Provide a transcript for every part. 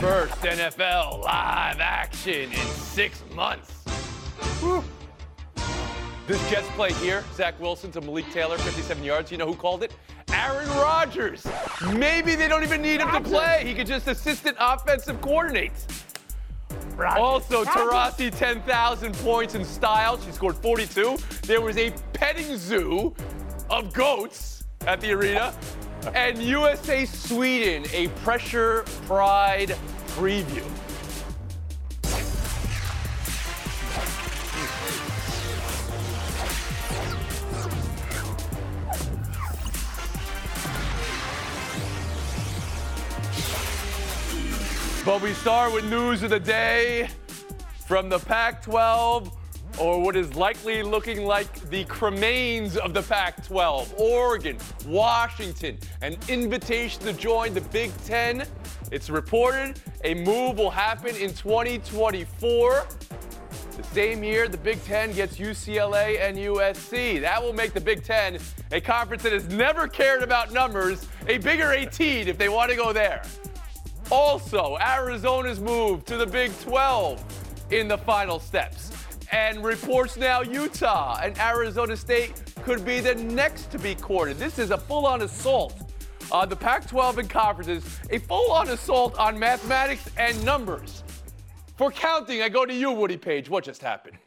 First NFL live action in six months. Whew. This Jets play here, Zach Wilson to Malik Taylor, 57 yards. You know who called it? Aaron Rodgers. Maybe they don't even need him to play. He could just assistant offensive coordinate. Also, Taurasi, 10,000 points in style. She scored 42. There was a petting zoo of goats at the arena. And USA Sweden, a pressure pride preview. But we start with news of the day from the Pac 12, or what is likely looking like the cremains of the Pac 12. Oregon, Washington, an invitation to join the Big Ten. It's reported a move will happen in 2024. The same year, the Big Ten gets UCLA and USC. That will make the Big Ten a conference that has never cared about numbers, a bigger 18 if they want to go there. Also, Arizona's move to the Big 12 in the final steps. And reports now Utah and Arizona State could be the next to be courted. This is a full on assault on the Pac 12 and conferences, a full on assault on mathematics and numbers. For counting, I go to you, Woody Paige. What just happened?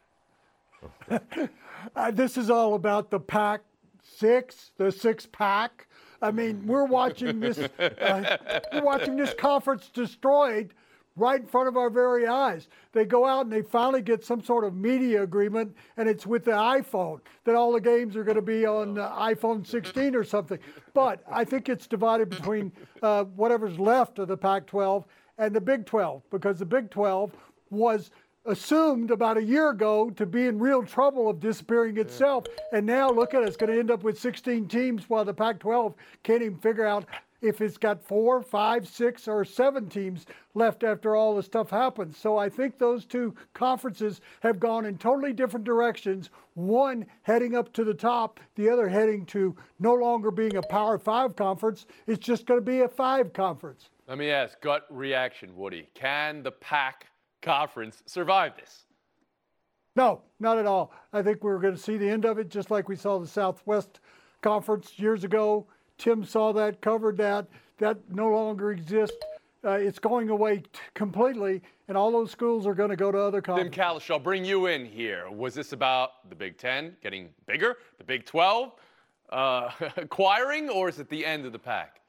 Uh, this is all about the pack six, the six pack. I mean, we're watching this, uh, we're watching this conference destroyed right in front of our very eyes. They go out and they finally get some sort of media agreement, and it's with the iPhone that all the games are going to be on uh, iPhone 16 or something. But I think it's divided between uh, whatever's left of the Pac-12 and the Big 12 because the Big 12 was assumed about a year ago to be in real trouble of disappearing itself. And now look at it, it's going to end up with 16 teams while the Pac 12 can't even figure out if it's got four, five, six, or seven teams left after all the stuff happens. So I think those two conferences have gone in totally different directions. One heading up to the top, the other heading to no longer being a Power Five conference. It's just going to be a five conference. Let me ask gut reaction, Woody. Can the Pac conference survive this? No, not at all. I think we're going to see the end of it just like we saw the Southwest Conference years ago. Tim saw that, covered that. That no longer exists. Uh, it's going away t- completely, and all those schools are going to go to other Tim conferences. Kalish, I'll bring you in here. Was this about the Big Ten getting bigger, the Big 12 uh, acquiring, or is it the end of the pack?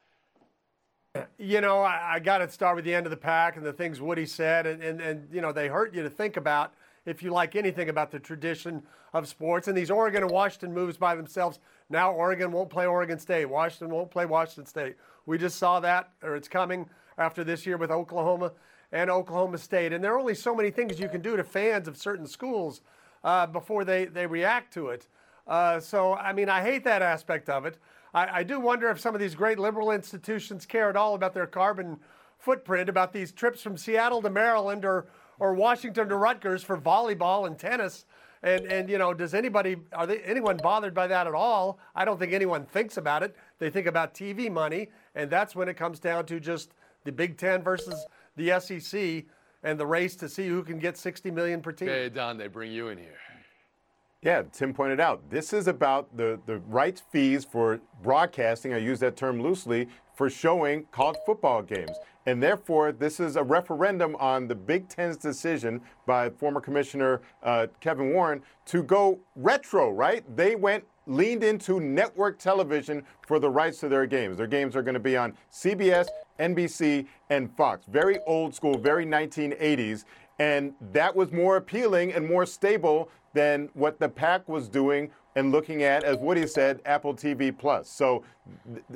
You know, I, I got to start with the end of the pack and the things Woody said, and, and, and you know they hurt you to think about if you like anything about the tradition of sports. And these Oregon and Washington moves by themselves. Now Oregon won't play Oregon State. Washington won't play Washington State. We just saw that, or it's coming after this year with Oklahoma and Oklahoma State. And there are only so many things you can do to fans of certain schools uh, before they, they react to it. Uh, so, I mean, I hate that aspect of it. I, I do wonder if some of these great liberal institutions care at all about their carbon footprint, about these trips from Seattle to Maryland or, or Washington to Rutgers for volleyball and tennis. And, and you know, does anybody, are they, anyone bothered by that at all? I don't think anyone thinks about it. They think about TV money, and that's when it comes down to just the Big Ten versus the SEC and the race to see who can get 60 million per team. Hey, Don, they bring you in here. Yeah, Tim pointed out this is about the, the rights fees for broadcasting. I use that term loosely for showing college football games. And therefore, this is a referendum on the Big Ten's decision by former Commissioner uh, Kevin Warren to go retro, right? They went leaned into network television for the rights to their games. Their games are going to be on CBS, NBC, and Fox. Very old school, very 1980s. And that was more appealing and more stable than what the PAC was doing and looking at, as Woody said, Apple TV Plus. So,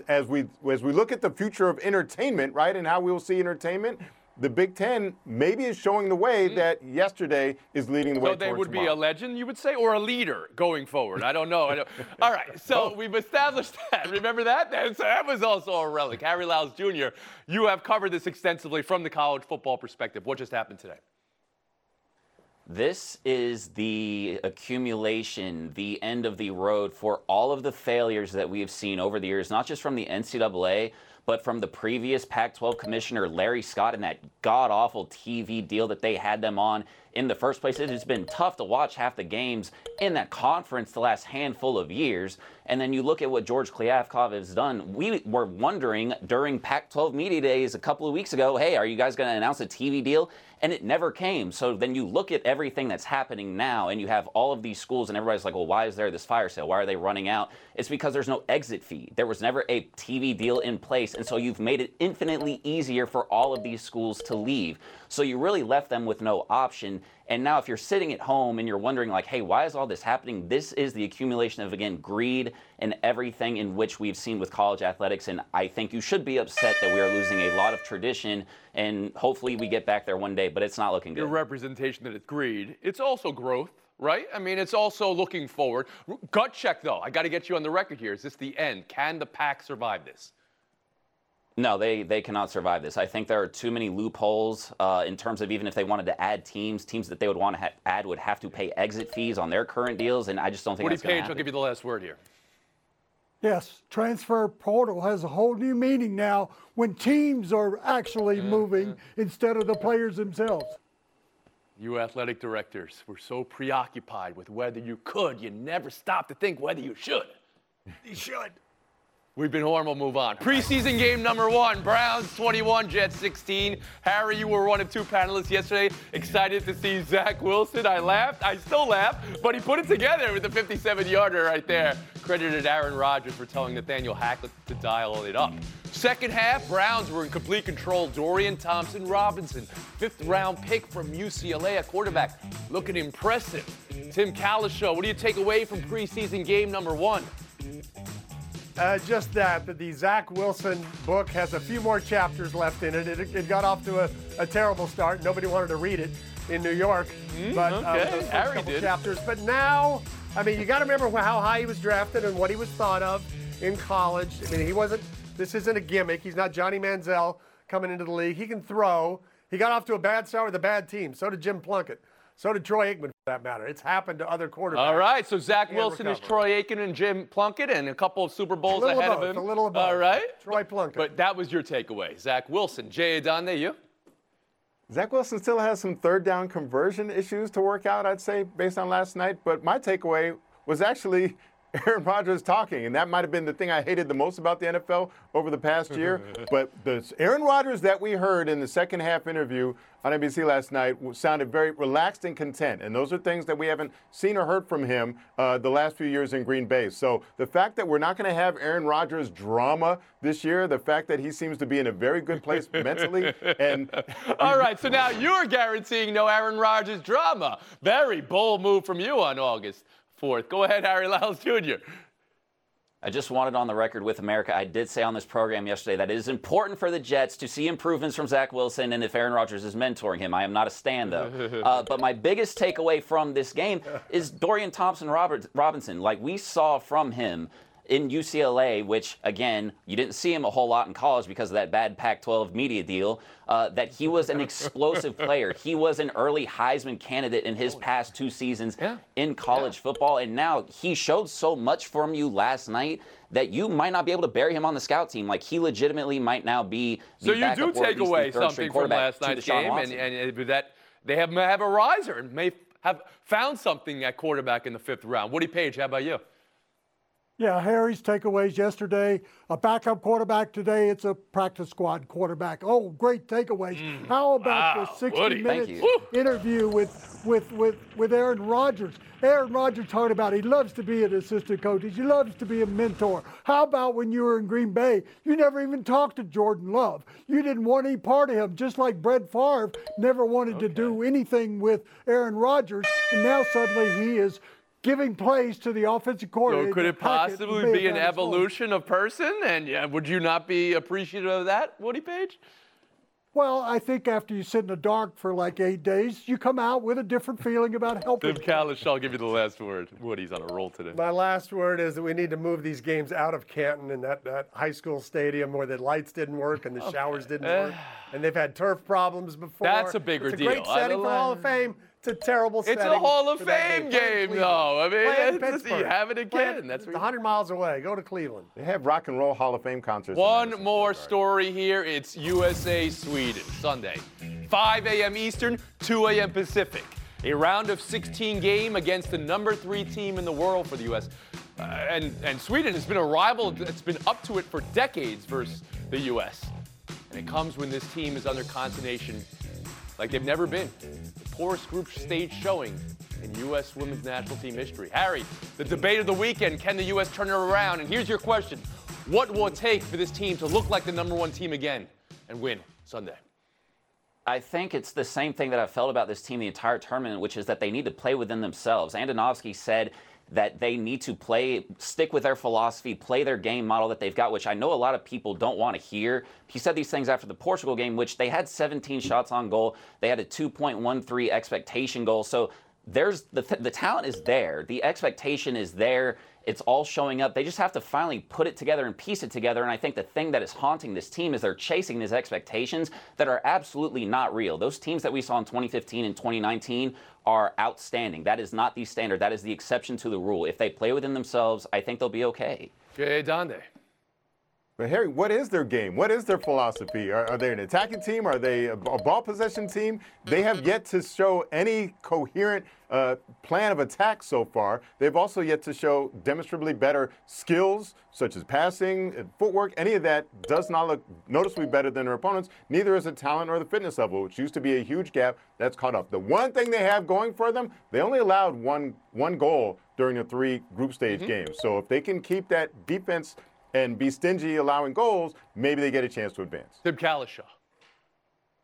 as we as we look at the future of entertainment, right, and how we will see entertainment, the Big Ten maybe is showing the way mm. that yesterday is leading the way. So they would be a legend, you would say, or a leader going forward. I don't know. I don't. All right, so oh. we've established that. Remember that? That, so that was also a relic. Harry Lyles Jr., you have covered this extensively from the college football perspective. What just happened today? This is the accumulation, the end of the road for all of the failures that we have seen over the years, not just from the NCAA, but from the previous Pac 12 commissioner, Larry Scott, and that god awful TV deal that they had them on in the first place. It has been tough to watch half the games in that conference the last handful of years. And then you look at what George Kliavkoff has done. We were wondering during Pac 12 Media Days a couple of weeks ago hey, are you guys going to announce a TV deal? And it never came. So then you look at everything that's happening now, and you have all of these schools, and everybody's like, well, why is there this fire sale? Why are they running out? It's because there's no exit fee. There was never a TV deal in place. And so you've made it infinitely easier for all of these schools to leave. So you really left them with no option. And now, if you're sitting at home and you're wondering, like, hey, why is all this happening? This is the accumulation of, again, greed and everything in which we've seen with college athletics. And I think you should be upset that we are losing a lot of tradition. And hopefully we get back there one day, but it's not looking good. Your representation that it's greed. It's also growth, right? I mean, it's also looking forward. Gut check, though. I got to get you on the record here. Is this the end? Can the Pack survive this? No, they, they cannot survive this. I think there are too many loopholes uh, in terms of even if they wanted to add teams, teams that they would want to ha- add would have to pay exit fees on their current deals, and I just don't think Woody that's going to Paige, I'll give you the last word here. Yes, transfer portal has a whole new meaning now when teams are actually moving instead of the players themselves. You athletic directors were so preoccupied with whether you could, you never stopped to think whether you should. You should. We've been horrible. Move on. Preseason game number one: Browns 21, Jets 16. Harry, you were one of two panelists yesterday. Excited to see Zach Wilson. I laughed. I still laugh, but he put it together with the 57-yarder right there. Credited Aaron Rodgers for telling Nathaniel Hackett to dial it up. Second half, Browns were in complete control. Dorian Thompson Robinson, fifth round pick from UCLA, a quarterback, looking impressive. Tim Cowlishaw, what do you take away from preseason game number one? Uh, just that, that the Zach Wilson book has a few more chapters left in it. It, it got off to a, a terrible start. Nobody wanted to read it in New York. but uh, okay. those Harry couple did. chapters. But now, I mean, you got to remember how high he was drafted and what he was thought of in college. I mean, he wasn't. This isn't a gimmick. He's not Johnny Manziel coming into the league. He can throw. He got off to a bad start with a bad team. So did Jim Plunkett. So did Troy Aikman, that matter. It's happened to other quarterbacks. All right, so Zach Wilson is. Troy Aiken and Jim Plunkett, and a couple of Super Bowls ahead above, of him. a little above. All right, Troy Plunkett. but that was your takeaway, Zach Wilson. Jay Adande, you? Zach Wilson still has some third down conversion issues to work out, I'd say, based on last night. But my takeaway was actually Aaron Rodgers talking, and that might have been the thing I hated the most about the NFL over the past year. but the Aaron Rodgers that we heard in the second half interview on NBC last night sounded very relaxed and content, and those are things that we haven't seen or heard from him uh, the last few years in Green Bay. So the fact that we're not going to have Aaron Rodgers drama this year, the fact that he seems to be in a very good place mentally, and All right, so now you're guaranteeing no Aaron Rodgers drama. Very bold move from you on August 4th. Go ahead, Harry Lyles Jr. I just wanted on the record with America. I did say on this program yesterday that it is important for the Jets to see improvements from Zach Wilson and if Aaron Rodgers is mentoring him. I am not a stand though. uh, but my biggest takeaway from this game is Dorian Thompson Robinson. Like we saw from him in UCLA, which again, you didn't see him a whole lot in college because of that bad Pac 12 media deal, uh, that he was an explosive player. He was an early Heisman candidate in his past two seasons Yeah. in college football. And now he showed so much from you last night that you might not be able to bury him on the scout team. Like he legitimately might now be the So you do take away something from last night's game, and, and, and that they have, have a riser and may have found something at quarterback in the fifth round. Woody Paige, how about you? Yeah, Harry's takeaways yesterday. A backup quarterback today. It's a practice squad quarterback. Oh, great takeaways. How about Mm. Wow, the 60 Woody. Minutes interview with, with, with, with Aaron Rodgers? Aaron Rodgers talked about he loves to be an assistant coach. He loves to be a mentor. How about when you were in Green Bay? You never even talked to Jordan Love. You didn't want any part of him, just like Brett Favre never wanted to do anything with Aaron Rodgers. And now suddenly he is giving plays to the offensive coordinator. So could it possibly be an got his phone. evolution of person? And yeah, would you not be appreciative of that, Woody Paige? Well, I think after you sit in the dark for like eight days, you come out with a different feeling about helping. Tim Kalish, I'll give you the last word. Woody's on a roll today. My last word is that we need to move these games out of Canton and that, that high school stadium where the lights didn't work and the showers didn't work. And they've had turf problems before. That's a bigger it's a deal. great setting for Hall of Fame. It's a terrible It's a Hall of Fame game, Cleveland. though. I mean, Play it's- you have it Play again. That's it's 100 miles away. Go to Cleveland. They have rock and roll Hall of Fame concerts. One more story here. It's USA Sweden Sunday, 5 a.m. Eastern, 2 a.m. Pacific. A round of 16 game against the number three team in the world for the U.S. Uh, and and Sweden has been a rival that's been up to it for decades versus the U.S. And it comes when this team is under consternation like they've never been. Poorest group stage showing in U.S. women's national team history. Harry, the debate of the weekend: Can the U.S. turn it around? And here's your question: What will it take for this team to look like the number one team again and win Sunday? I think it's the same thing that I've felt about this team the entire tournament, which is that they need to play within themselves. Andonovski said that they need to play, stick with their philosophy, play their game model that they've got, which I know a lot of people don't want to hear. He said these things after the Portugal game, which they had 17 shots on goal. They had a 2.13 expectation goal. So there's the, the talent is there, the expectation is there. It's all showing up. They just have to finally put it together and piece it together. And I think the thing that is haunting this team is they're chasing these expectations that are absolutely not real. Those teams that we saw in 2015 and 2019 are outstanding. That is not the standard. That is the exception to the rule. If they play within themselves, I think they'll be okay. Jay Donde. But Harry, what is their game? What is their philosophy? Are, are they an attacking team? Are they a, a ball possession team? They have yet to show any coherent uh, plan of attack so far. They've also yet to show demonstrably better skills, such as passing, and footwork. Any of that does not look noticeably better than their opponents. Neither is the talent or the fitness level, which used to be a huge gap. That's caught up. The one thing they have going for them, they only allowed one one goal during the three group stage games. So if they can keep that defense and be stingy allowing goals, maybe they get a chance to advance. Tim Cowlishaw.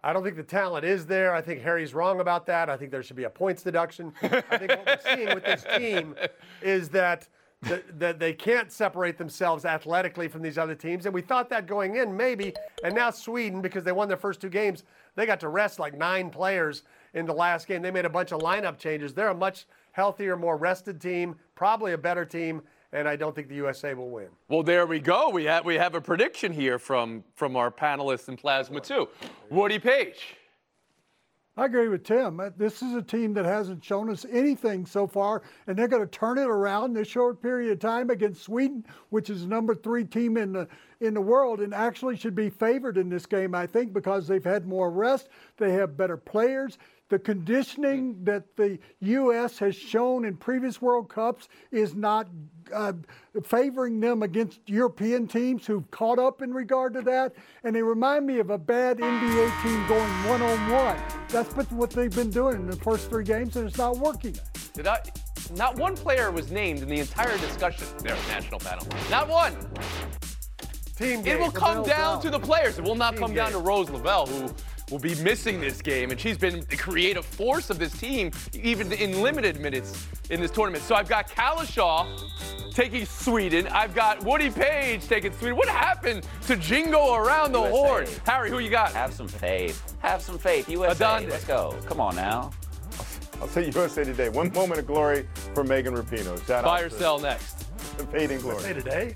I don't think the talent is there. I think Harry's wrong about that. I think there should be a points deduction. I think what we're seeing with this team is that that that they can't separate themselves athletically from these other teams. And we thought that going in, maybe. And now Sweden, because they won their first two games, they got to rest like nine players in the last game. They made a bunch of lineup changes. They're a much healthier, more rested team, probably a better team. And I don't think the USA will win. Well, there we go. We have we have a prediction here from from our panelists in Plasma too. Woody Paige. I agree with Tim. Uh, This is a team that hasn't shown us anything so far, and they're going to turn it around in a short period of time against Sweden, which is number three team in the in the world, and actually should be favored in this game. I think because they've had more rest, they have better players. The conditioning that the U.S. has shown in previous World Cups is not uh, favoring them against European teams who've caught up in regard to that. And they remind me of a bad NBA team going one on one. That's what- they've been doing in the first three games, and it's not working. Did I? Not one player was named in the entire discussion there national panel. Not one. Team It will come Lavelle's down out. to the players. It will not Team come down to. Rose Lavelle, who will be missing this game, and she's been the creative force of this team, even in limited minutes in this tournament. So I've got Cowlishaw taking Sweden. I've got Woody Paige taking Sweden. What happened to Jingo around the USA. horn? Harry, who you got? Have some faith. Have some faith. USA. Adande. Let's go. Come on now. I'll say USA Today. One moment of glory for Megan Rapinoe. Shout Buy or sell next. the fading glory. Say today.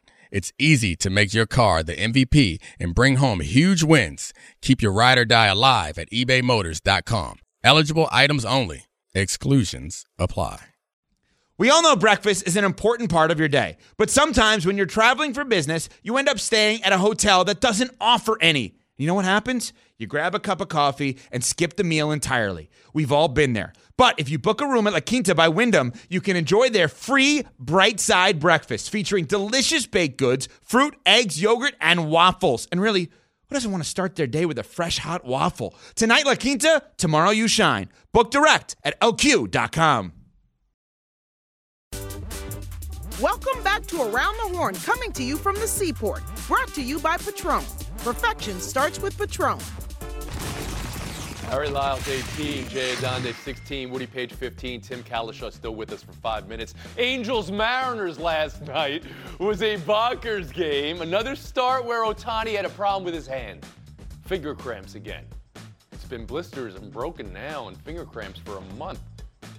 It's easy to make your car the MVP and bring home huge wins. Keep your ride or die alive at ebaymotors.com. Eligible items only. Exclusions apply. We all know breakfast is an important part of your day, but sometimes when you're traveling for business, you end up staying at a hotel that doesn't offer any. You know what happens? You grab a cup of coffee and skip the meal entirely. We've all been there. But if you book a room at La Quinta by Wyndham, you can enjoy their free bright side breakfast featuring delicious baked goods, fruit, eggs, yogurt, and waffles. And really, who doesn't want to start their day with a fresh hot waffle? Tonight, La Quinta, tomorrow, you shine. Book direct at lq.com. Welcome back to Around the Horn, coming to you from the seaport. Brought to you by Patron. Perfection starts with Patron. Harry Lyles 18, Jay Adande 16, Woody Paige 15, Tim Cowlishaw still with us for five minutes. Angels Mariners last night was a bonkers game. Another start where Ohtani had a problem with his hand. Finger cramps again. It's been blisters and broken now and finger cramps for a month.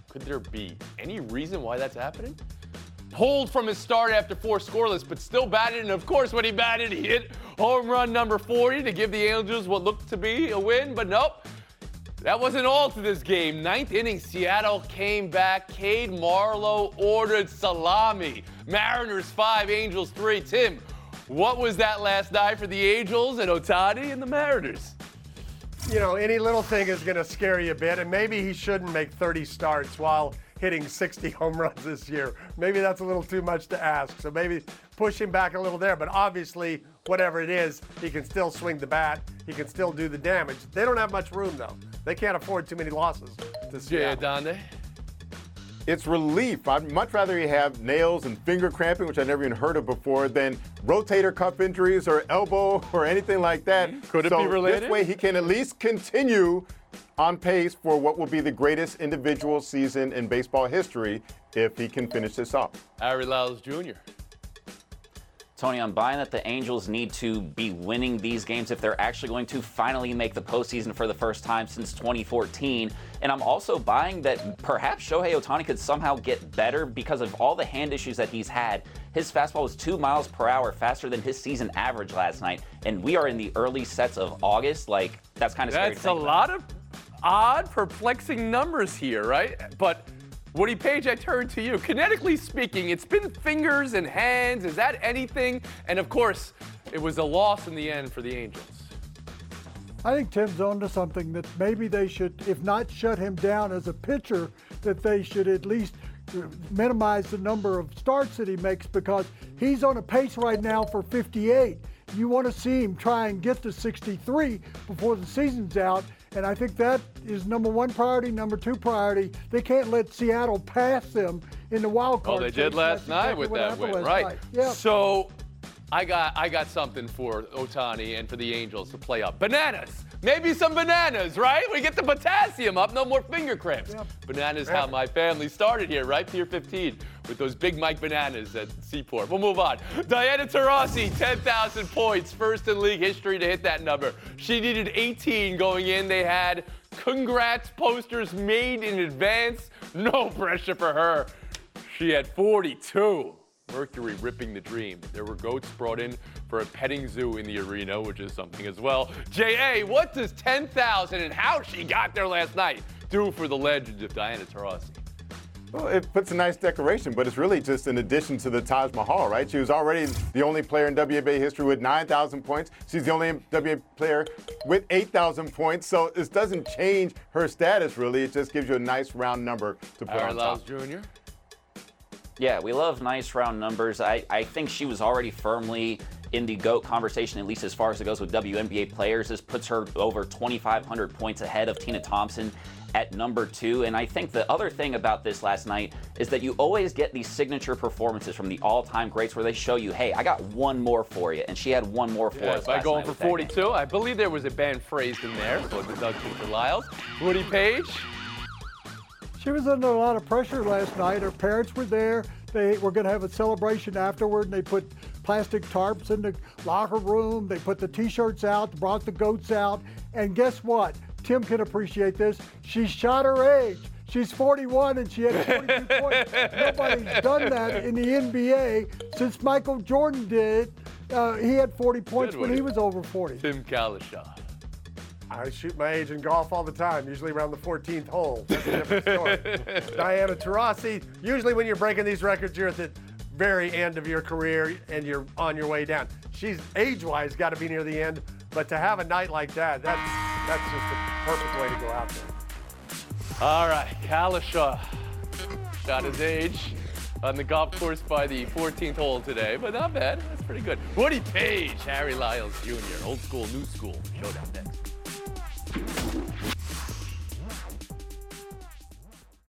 Could there be any reason why that's happening? Pulled from his start after four scoreless, but still batted. And of course, when he batted, he hit home run number 40 to give the Angels what looked to be a win, but nope. That wasn't all to this game. Ninth inning, Seattle came back. Cade Marlowe ordered salami. Mariners five, Angels three. Tim, what was that last night for the Angels and Ohtani and the Mariners? You know, any little thing is going to scare you a bit, and maybe he shouldn't make 30 starts while hitting 60 home runs this year. Maybe that's a little too much to ask. So maybe push him back a little there. But obviously, whatever it is, he can still swing the bat. He can still do the damage. They don't have much room, though. They can't afford too many losses to Jay Seattle. Adande. It's relief. I'd much rather you have nails and finger cramping, which I never even heard of before, than rotator cuff injuries or elbow or anything like that. Mm-hmm. Could it so be related? This way, he can at least continue on pace for what will be the greatest individual season in baseball history if he can finish this off. Harry Lyles Jr. Tony, I'm buying that the Angels need to be winning these games if they're actually going to finally make the postseason for the first time since 2014. And I'm also buying that perhaps Shohei Ohtani could somehow get better because of all the hand issues that he's had. His fastball was two miles per hour faster than his season average last night. And we are in the early sets of August. Like, that's kind of scary. That's a lot of odd, perplexing numbers here, right? But Woody Paige, I turn to you. Kinetically speaking, it's been fingers and hands. Is that anything? And of course, it was a loss in the end for the Angels. I think Tim's on to something that maybe they should, if not shut him down as a pitcher, that they should at least uh, minimize the number of starts that he makes because he's on a pace right now for 58. You want to see him try and get to 63 before the season's out. And I think that is number one priority. Number two priority, they can't let Seattle pass them in the wild card. Oh, they did last That's night exactly with that win, right? night. Yeah. So I got I got something for Ohtani and for the Angels to play up. Bananas. Maybe some bananas, right? We get the potassium up, no more finger cramps. Yep. Bananas how my family started here, right? Pier 15 with those big Mike bananas at Seaport. We'll move on. Diana Taurasi, 10,000 points, first in league history to hit that number. She needed 18 going in. They had congrats posters made in advance. No pressure for her. She had 42. Mercury ripping the dream. There were goats brought in for a petting zoo in the arena, which is something as well. JA, what does 10,000 and how she got there last night do for the legend of Diana Taurasi? Well, it puts a nice decoration, but it's really just an addition to the Taj Mahal, right? She was already the only player in WNBA history with 9,000 points. She's the only WNBA player with 8,000 points. So this doesn't change her status, really. It just gives you a nice round number to put Aaron on Lyles top. Jr. Yeah, we love nice round numbers. I, I think she was already firmly in the GOAT conversation, at least as far as it goes with WNBA players. This puts her over 2,500 points ahead of Tina Thompson at number two. And I think the other thing about this last night is that you always get these signature performances from the all time greats where they show you, hey, I got one more for you. And she had one more for Yeah, us. by going for with that game. 42. I believe there was a banned phrase in there, so deduction for Lyles. Woody Paige. She was under a lot of pressure last night. Her parents were there. They were going to have a celebration afterward, and they put plastic tarps in the locker room. They put the T-shirts out, brought the goats out, and guess what? Tim can appreciate this. She shot her age. She's 41 and she had 42 points. Nobody's done that in the NBA since Michael Jordan did. Uh, he had 40 points when he was over 40. Tim Cowlishaw. I shoot my age in golf all the time, usually around the 14th hole. That's a different story. Diana Taurasi, usually when you're breaking these records, you're at the very end of your career and you're on your way down. She's age-wise got to be near the end But to have a night like that, that's that's just a perfect way to go out there. All right, Cowlishaw shot his age on the golf course by the 14th hole today, but not bad. That's pretty good. Woody Paige, Harry Lyles Jr., old school, new school. Showdown next.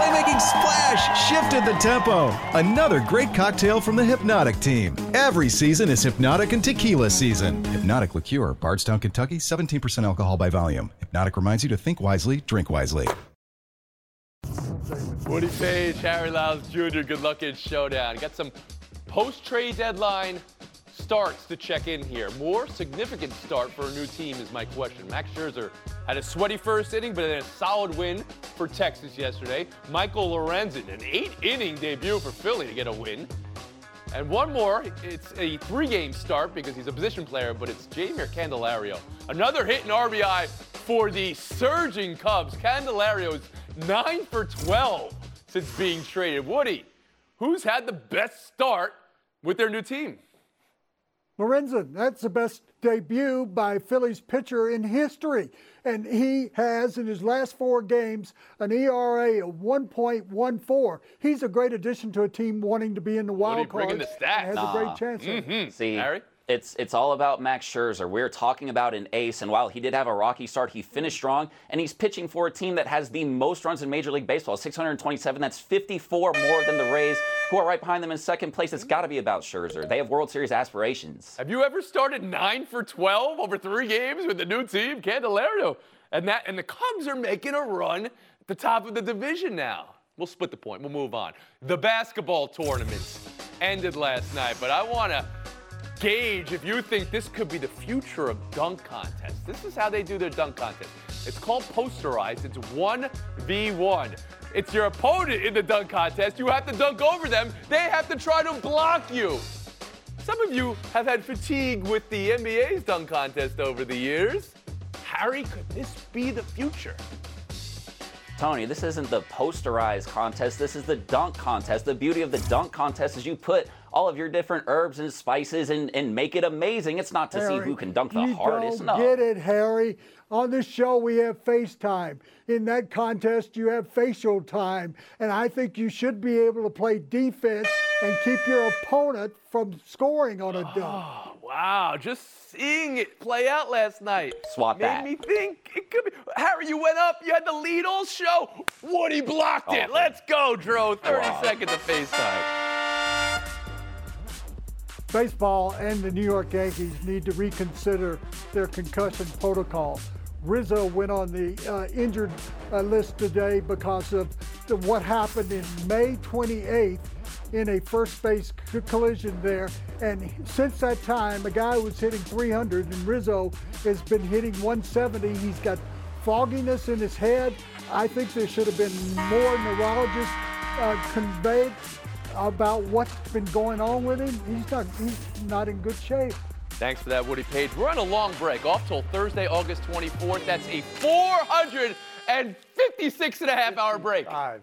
Playmaking splash shifted the tempo. Another great cocktail from the Hpnotiq team. Every season is Hpnotiq and Tequila season. Hpnotiq Liqueur, Bardstown, Kentucky, 17% alcohol by volume. Hpnotiq reminds you to think wisely, drink wisely. Woody Paige, Harry Lyles Jr., good luck in showdown. Got some post trade deadline starts to check in here. More significant start for a new team is my question. Max Scherzer had a sweaty first inning, but then a solid win for Texas yesterday. Michael Lorenzen, an eight inning debut for Philly to get a win. And one more, it's a three game start because he's a position player, but it's Jeimer Candelario. Another hit and RBI for the surging Cubs. Candelario's 9 for 12 since being traded. Woody, who's had the best start with their new team? Lorenzen, that's the best debut by Phillies pitcher in history. And he has, in his last four games, an ERA of 1.14. He's a great addition to a team wanting to be in the wild Woody card. bringing the stats. and Has a great chance. of. Mm-hmm. See, Harry? It's it's all about Max Scherzer. We're talking about an ace, and while he did have a rocky start, he finished strong, and he's pitching for a team that has the most runs in Major League Baseball, 627. That's 54 more than the Rays, who are right behind them in second place. It's got to be about Scherzer. They have World Series aspirations. Have you ever started 9 for 12 over three games with the new team? Candelario. And that and the Cubs are making a run at the top of the division now. We'll split the point. We'll move on. The basketball tournaments ended last night, but I want to gauge if you think this could be the future of dunk contests. This is how they do their dunk contest. It's called posterized. It's 1v1. It's your opponent in the dunk contest. You have to dunk over them. They have to try to block you. Some of you have had fatigue with the NBA's dunk contest over the years. Harry, could this be the future? Tony, this isn't the posterized contest. This is the dunk contest. The beauty of the dunk contest is you put all of your different herbs and spices and, and make it amazing. It's not to see who can dunk the you hardest. Don't No. get it, Harry. On this show, we have FaceTime. In that contest, you have facial time. And I think you should be able to play defense and keep your opponent from scoring on a ah, dunk. Oh, wow. Just seeing it play out last night Swap made that. me think it could be. Harry, you went up. You had the lead all show. Woody blocked oh, it. Oh. Let's go, Dro. 30 seconds of FaceTime. Baseball and the New York Yankees need to reconsider their concussion protocol. Rizzo went on the uh, injured uh, list today because of the, what happened in May 28th in a first base collision there. And since that time, a guy was hitting 300, and Rizzo has been hitting 170. He's got fogginess in his head. I think there should have been more neurologists uh, conveyed about what's been going on with him. He's not he's not in good shape. Thanks for that, Woody Paige. We're on a long break, off till Thursday, August 24th. That's a 456 and a half hour break. Five.